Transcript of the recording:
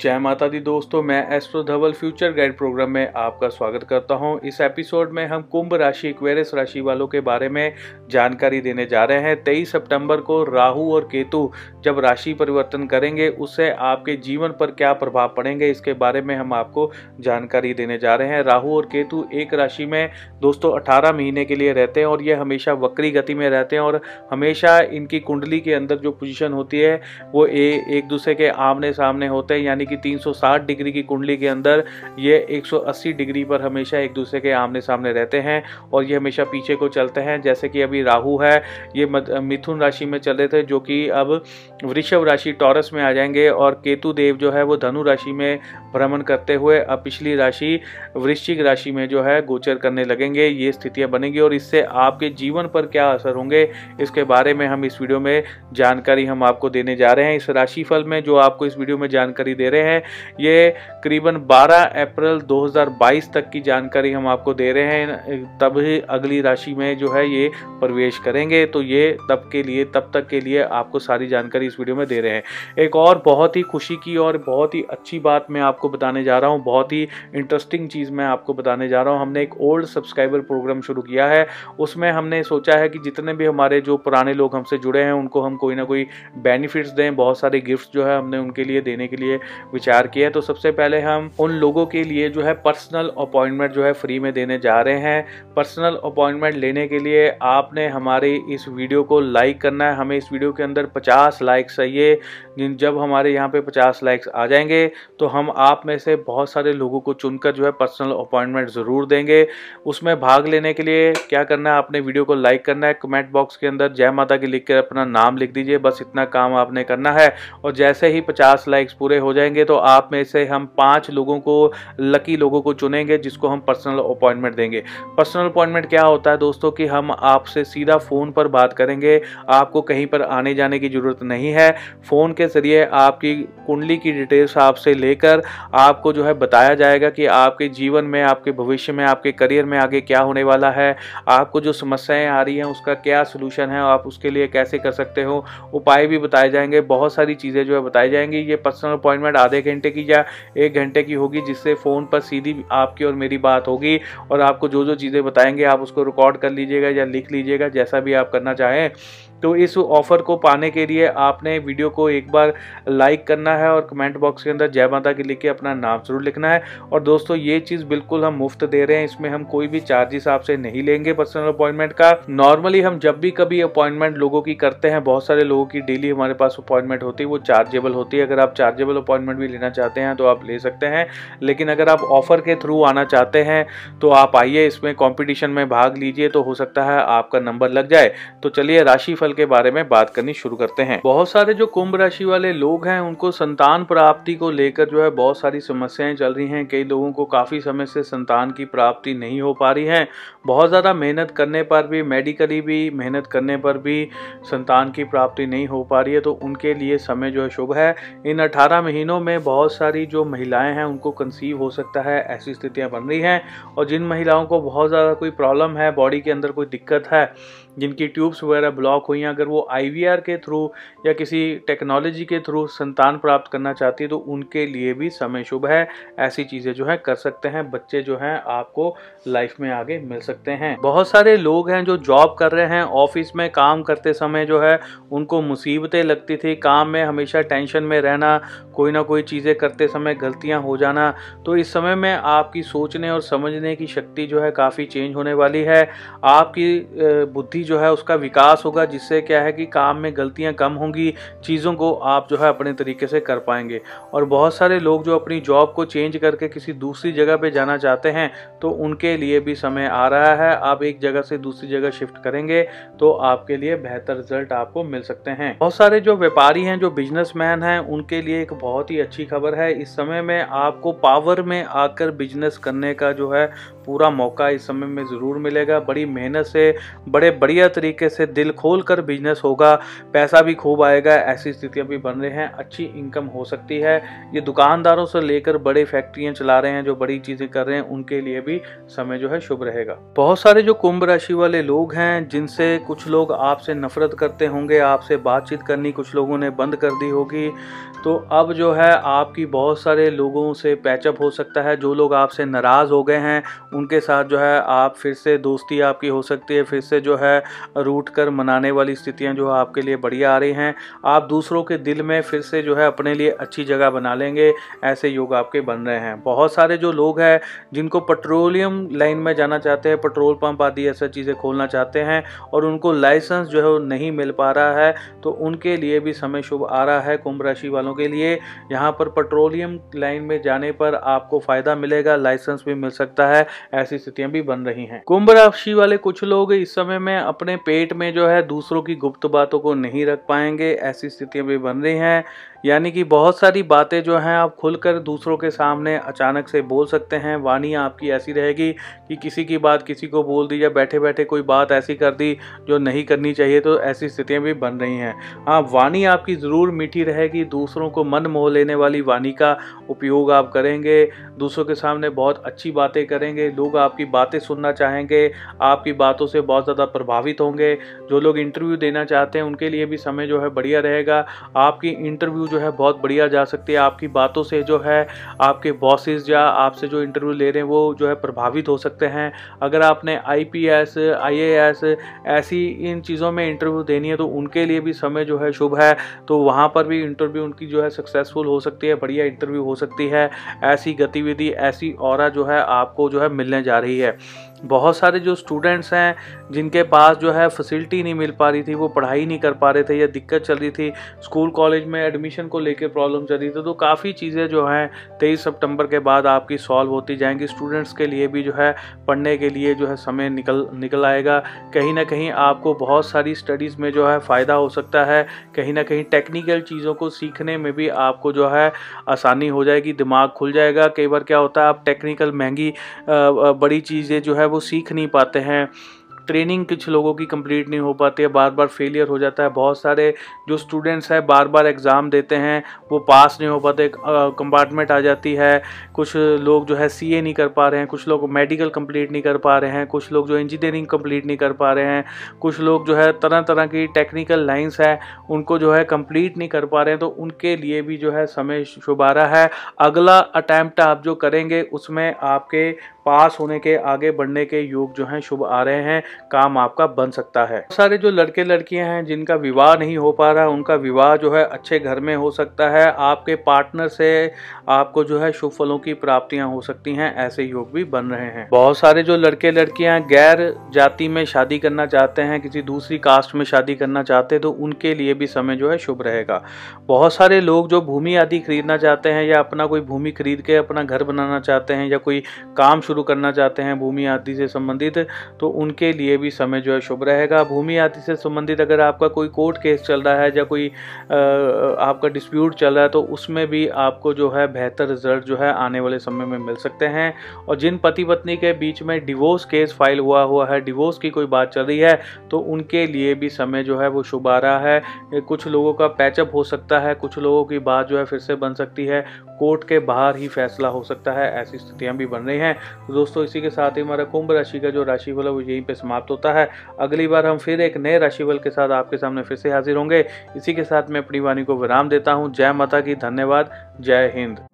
जय माता दी दोस्तों, मैं astro Dhaval future guide program में आपका स्वागत करता हूँ। इस एपिसोड में हम कुंभ राशि इक्वेरियस राशि वालों के बारे में जानकारी देने जा रहे हैं। 23 सितंबर को राहु और केतु जब राशि परिवर्तन करेंगे, उससे आपके जीवन पर क्या प्रभाव पड़ेंगे, इसके बारे में हम आपको जानकारी देने जा रहे हैं। राहु और केतु एक राशि में दोस्तों, अठारह महीने के लिए रहते हैं और ये हमेशा वक्री गति में रहते हैं और हमेशा इनकी कुंडली के अंदर जो पोजिशन होती है, वो एक दूसरे के आमने सामने होते हैं, यानी कि 360 डिग्री की कुंडली के अंदर, ये 180 डिग्री पर हमेशा एक दूसरे के आमने सामने रहते हैं और ये हमेशा पीछे को चलते हैं। जैसे कि अभी राहु है, ये मिथुन राशि में चले थे, जो कि अब वृषभ राशि टॉरस में आ जाएँगे और केतु देव जो है वो धनु राशि में भ्रमण करते हुए अब पिछली राशि वृश्चिक राशि में जो है गोचर करने लगेंगे, ये स्थितियाँ बनेंगी और इससे आपके जीवन पर क्या असर होंगे, इसके बारे में हम इस वीडियो में जानकारी हम आपको देने जा रहे हैं। इस राशिफल में जो आपको इस वीडियो में जानकारी दे रहे हैं ये करीबन 12 अप्रैल 2022 तक की जानकारी हम आपको दे रहे हैं। तब ही अगली राशि में जो है ये प्रवेश करेंगे। तो ये तब के लिए, तब तक के लिए आपको सारी जानकारी इस वीडियो में दे रहे हैं। एक और बहुत ही खुशी की और बहुत ही अच्छी बात मैं आपको बताने जा रहा हूँ। बहुत ही इंटरेस्टिंग चीज़ मैं आपको बताने जा रहा हूँ। हमने एक ओल्ड सब्सक्राइबर प्रोग्राम शुरू किया है। उसमें हमने सोचा है कि जितने भी हमारे जो पुराने लोग हमसे जुड़े हैं, उनको हम कोई ना कोई बेनिफिट्स दें। बहुत सारे गिफ्ट्स जो है हमने उनके लिए देने के लिए विचार किया तो सबसे पहले हम उन लोगों के लिए जो है पर्सनल अपॉइंटमेंट जो है फ्री में देने जा रहे हैं। पर्सनल अपॉइंटमेंट लेने के लिए आपने हमारे इस वीडियो को लाइक करना है। हमें इस वीडियो के अंदर 50 लाइक्स चाहिए। जब हमारे यहाँ पे 50 लाइक्स आ जाएँगे तो हम आप में से बहुत सारे लोगों को चुनकर जो है पर्सनल अपॉइंटमेंट ज़रूर देंगे। उसमें भाग लेने के लिए क्या करना है, आपने वीडियो को लाइक करना है। कमेंट बॉक्स के अंदर जय माता की लिख कर अपना नाम लिख दीजिए। बस इतना काम आपने करना है। और जैसे ही पचास लाइक्स पूरे हो जाएँगे तो आप में से हम पाँच लोगों को लकी लोगों को चुनेंगे, जिसको हम पर्सनल अपॉइंटमेंट देंगे। पर्सनल अपॉइंटमेंट क्या होता है दोस्तों कि हम आपसे सीधा फ़ोन पर बात करेंगे। आपको कहीं पर आने जाने की ज़रूरत नहीं है। फ़ोन के ज़रिए आपकी कुंडली की डिटेल्स आपसे लेकर आपको जो है बताया जाएगा कि आपके जीवन में, आपके भविष्य में, आपके करियर में आगे क्या होने वाला है। आपको जो समस्याएँ आ रही हैं, उसका क्या सोल्यूशन है, आप उसके लिए कैसे कर सकते हो? उपाय भी बताए जाएँगे, बहुत सारी चीज़ें जो है बताई जाएँगी। ये पर्सनल अपॉइंटमेंट आधे घंटे की या एक घंटे की होगी, जिससे फ़ोन पर सीधी आपकी और मेरी बात होगी और आपको जो जो चीज़ें बताएँगे, आप उसको रिकॉर्ड कर लीजिएगा या लिख लीजिएगा, जैसा भी आप करना चाहें। तो इस ऑफ़र को पाने के लिए आपने वीडियो को एक बार लाइक करना है और कमेंट बॉक्स के अंदर जय माता की लिख के अपना नाम ज़रूर लिखना है। और दोस्तों, ये चीज़ बिल्कुल हम मुफ़्त दे रहे हैं। इसमें हम कोई भी चार्जेस आपसे नहीं लेंगे पर्सनल अपॉइंटमेंट का। नॉर्मली हम जब भी कभी अपॉइंटमेंट लोगों की करते हैं, बहुत सारे लोगों की डेली हमारे पास अपॉइंटमेंट होती है, वो चार्जेबल होती है। अगर आप चार्जेबल अपॉइंटमेंट भी लेना चाहते हैं तो आप ले सकते हैं। लेकिन अगर आप ऑफ़र के थ्रू आना चाहते हैं तो आप आइए, इसमें कॉम्पिटिशन में भाग लीजिए तो हो सकता है आपका नंबर लग जाए। तो चलिए, राशिफल फल के बारे में बात करनी शुरू करते हैं। बहुत सारे जो कुंभ राशि वाले लोग हैं, उनको संतान प्राप्ति को लेकर जो है बहुत सारी समस्याएँ चल रही हैं। कई लोगों को काफ़ी समय से संतान की प्राप्ति नहीं हो पा रही है। बहुत ज़्यादा मेहनत करने पर भी मेडिकली भी, मेहनत करने पर भी संतान की प्राप्ति नहीं हो पा रही है तो उनके लिए समय जो है शुभ है। इन अठारह महीनों में बहुत सारी जो महिलाएँ हैं, उनको कंसीव हो सकता है, ऐसी स्थितियाँ बन रही हैं। और जिन महिलाओं को बहुत ज़्यादा कोई प्रॉब्लम है बॉडी के अंदर कोई दिक्कत है जिनकी ट्यूब्स वगैरह ब्लॉक हुई हैं, अगर वो आईवीआर के थ्रू या किसी टेक्नोलॉजी के थ्रू संतान प्राप्त करना चाहती है तो उनके लिए भी समय शुभ है। ऐसी चीज़ें जो है, कर सकते हैं, बच्चे जो हैं, आपको लाइफ में आगे मिल सकते हैं। बहुत सारे लोग हैं जो जॉब कर रहे हैं, ऑफ़िस में काम करते समय जो है, उनको मुसीबतें लगती थी, काम में हमेशा टेंशन में रहना, कोई ना कोई चीज़ें करते समय गलतियाँ हो जाना। तो इस समय में आपकी सोचने और समझने की शक्ति जो है, काफ़ी चेंज होने वाली है। आपकी बुद्धि जो है उसका विकास होगा, जिससे क्या है कि काम में गलतियाँ कम होंगी, चीज़ों को आप जो है अपने तरीके से कर पाएँगे। और बहुत सारे लोग जो अपनी जॉब को चेंज करके किसी दूसरी जगह पे जाना चाहते हैं तो उनके लिए भी समय आ रहा है। आप एक जगह से दूसरी जगह शिफ्ट करेंगे तो आपके लिए बेहतर रिज़ल्ट आपको मिल सकते हैं। बहुत सारे जो व्यापारी हैं, जो बिजनेसमैन हैं, उनके लिए एक बहुत ही अच्छी खबर है। इस समय में आपको पावर में आकर बिज़नेस करने का जो है पूरा मौका इस समय में ज़रूर मिलेगा। बड़ी मेहनत से बड़े बड़े बढ़िया तरीके से दिल खोल कर बिज़नेस होगा, पैसा भी खूब आएगा, ऐसी स्थितियाँ भी बन रही हैं, अच्छी इनकम हो सकती है। ये दुकानदारों से लेकर बड़े फैक्ट्रियाँ चला रहे हैं, जो बड़ी चीज़ें कर रहे हैं, उनके लिए भी समय जो है शुभ रहेगा। बहुत सारे जो कुंभ राशि वाले लोग हैं, जिनसे कुछ लोग आपसे नफरत करते होंगे, आपसे बातचीत करनी कुछ लोगों ने बंद कर दी होगी तो अब जो है आपकी बहुत सारे लोगों से पैचअप हो सकता है। जो लोग आपसे नाराज़ हो गए हैं, उनके साथ जो है आप फिर से दोस्ती आपकी हो सकती है, फिर से जो है रूट कर मनाने वाली स्थितियाँ जो है आपके लिए बढ़िया आ रही हैं। आप दूसरों के दिल में फिर से जो है अपने लिए अच्छी जगह बना लेंगे, ऐसे योग आपके बन रहे हैं। बहुत सारे जो लोग हैं, जिनको पेट्रोलियम लाइन में जाना चाहते हैं, पेट्रोल पंप आदि ऐसा चीज़ें खोलना चाहते हैं और उनको लाइसेंस जो है वो नहीं मिल पा रहा है तो उनके लिए भी समय शुभ आ रहा है कुंभ राशि वालों के लिए। यहाँ पर पेट्रोलियम लाइन में जाने पर आपको फ़ायदा मिलेगा, लाइसेंस भी मिल सकता है, ऐसी स्थितियाँ भी बन रही हैं। कुंभ राशि वाले कुछ लोग इस समय में अपने पेट में जो है दूसरों की गुप्त बातों को नहीं रख पाएँगे, ऐसी स्थितियाँ भी बन रही हैं। यानी कि बहुत सारी बातें जो हैं आप खुलकर दूसरों के सामने अचानक से बोल सकते हैं, वाणी आपकी ऐसी रहेगी कि किसी की बात किसी को बोल दी या बैठे बैठे कोई बात ऐसी कर दी जो नहीं करनी चाहिए तो ऐसी स्थितियाँ भी बन रही हैं। हाँ वाणी आपकी ज़रूर मीठी रहेगी, दूसरों को मन मोह लेने वाली वाणी का उपयोग आप करेंगे, दूसरों के सामने बहुत अच्छी बातें करेंगे, लोग आपकी बातें सुनना चाहेंगे, आपकी बातों से बहुत ज़्यादा प्रभावित होंगे। जो लोग इंटरव्यू देना चाहते हैं, उनके लिए भी समय जो है बढ़िया रहेगा। आपकी इंटरव्यू जो है बहुत बढ़िया जा सकती है। आपकी बातों से जो है, आपके बॉसेस या आपसे जो इंटरव्यू ले रहे हैं, वो जो है प्रभावित हो सकते हैं। अगर आपने I P S I A S ऐसी इन चीज़ों में इंटरव्यू देनी है तो उनके लिए भी समय जो है शुभ है। तो वहाँ पर भी इंटरव्यू उनकी जो है सक्सेसफुल हो सकती है, बढ़िया इंटरव्यू हो सकती है। ऐसी गतिविधि, ऐसी और जो है आपको जो है मिलने जा रही है। बहुत सारे जो स्टूडेंट्स हैं, जिनके पास जो है फैसिलिटी नहीं मिल पा रही थी, वो पढ़ाई नहीं कर पा रहे थे या दिक्कत चल रही थी स्कूल कॉलेज में एडमिशन को लेकर प्रॉब्लम चल रही थी तो काफ़ी चीज़ें जो हैं, तेईस सितंबर के बाद आपकी सॉल्व होती जाएँगी। स्टूडेंट्स के लिए भी जो है, पढ़ने के लिए जो है समय निकल निकल आएगा। कहीं ना कहीं आपको बहुत सारी स्टडीज़ में जो है फ़ायदा हो सकता है। कहीं ना कहीं टेक्निकल चीज़ों को सीखने में भी आपको जो है, आसानी हो जाएगी, दिमाग खुल जाएगा। कई बार क्या होता है, आप टेक्निकल महँगी बड़ी चीज़ें जो है वो सीख नहीं पाते हैं। ट्रेनिंग कुछ लोगों की कंप्लीट नहीं हो पाती है बार बार फेलियर हो जाता है। बहुत सारे जो स्टूडेंट्स हैं बार बार एग्ज़ाम देते हैं, वो पास नहीं हो पाते कंपार्टमेंट आ जाती है। कुछ लोग जो है सीए नहीं कर पा रहे हैं, कुछ लोग मेडिकल कंप्लीट नहीं कर पा रहे हैं, कुछ लोग जो इंजीनियरिंग कंप्लीट नहीं कर पा रहे हैं, कुछ लोग जो है तरह तरह की टेक्निकल लाइन्स है, उनको जो है कंप्लीट नहीं कर पा रहे हैं तो उनके लिए भी जो है समय शुभ आ रहा है। अगला अटैम्प्ट आप जो करेंगे, उसमें आपके पास होने के, आगे बढ़ने के योग जो हैं शुभ आ रहे हैं। काम आपका बन सकता है। सारे जो लड़के लड़कियाँ हैं, जिनका विवाह नहीं हो पा रहा, उनका विवाह जो है अच्छे घर में हो सकता है। आपके पार्टनर से आपको जो है शुभ फलों की प्राप्तियाँ हो सकती हैं, ऐसे योग भी बन रहे हैं। बहुत सारे जो लड़के लड़कियाँ गैर जाति में शादी करना चाहते हैं, किसी दूसरी कास्ट में शादी करना चाहते हैं तो उनके लिए भी समय जो है शुभ रहेगा। बहुत सारे लोग जो भूमि आदि खरीदना चाहते हैं या अपना कोई भूमि खरीद के अपना घर बनाना चाहते हैं या कोई काम शुरू करना चाहते हैं भूमि आदि से संबंधित तो उनके लिए भी समय जो है शुभ रहेगा। भूमि आदि से संबंधित अगर आपका कोई कोर्ट केस चल रहा है या कोई आपका डिस्प्यूट चल रहा है तो उसमें भी आपको जो है बेहतर रिज़ल्ट जो है आने वाले समय में मिल सकते हैं। और जिन पति पत्नी के बीच में डिवोर्स केस फ़ाइल हुआ हुआ है डिवोर्स की कोई बात चल रही है तो उनके लिए भी समय जो है वो शुभ आ रहा है। कुछ लोगों का पैचअप हो सकता है, कुछ लोगों की बात जो है फिर से बन सकती है। कोर्ट के बाहर ही फैसला हो सकता है, ऐसी स्थितियाँ भी बन रही हैं। तो दोस्तों, इसी के साथ ही हमारा कुंभ राशि का जो राशिफल है, वो यहीं पे समाप्त होता है। अगली बार हम फिर एक नए राशिफल के साथ आपके सामने फिर से हाजिर होंगे। इसी के साथ मैं अपनी वाणी को विराम देता हूँ। जय माता की, धन्यवाद। जय हिंद।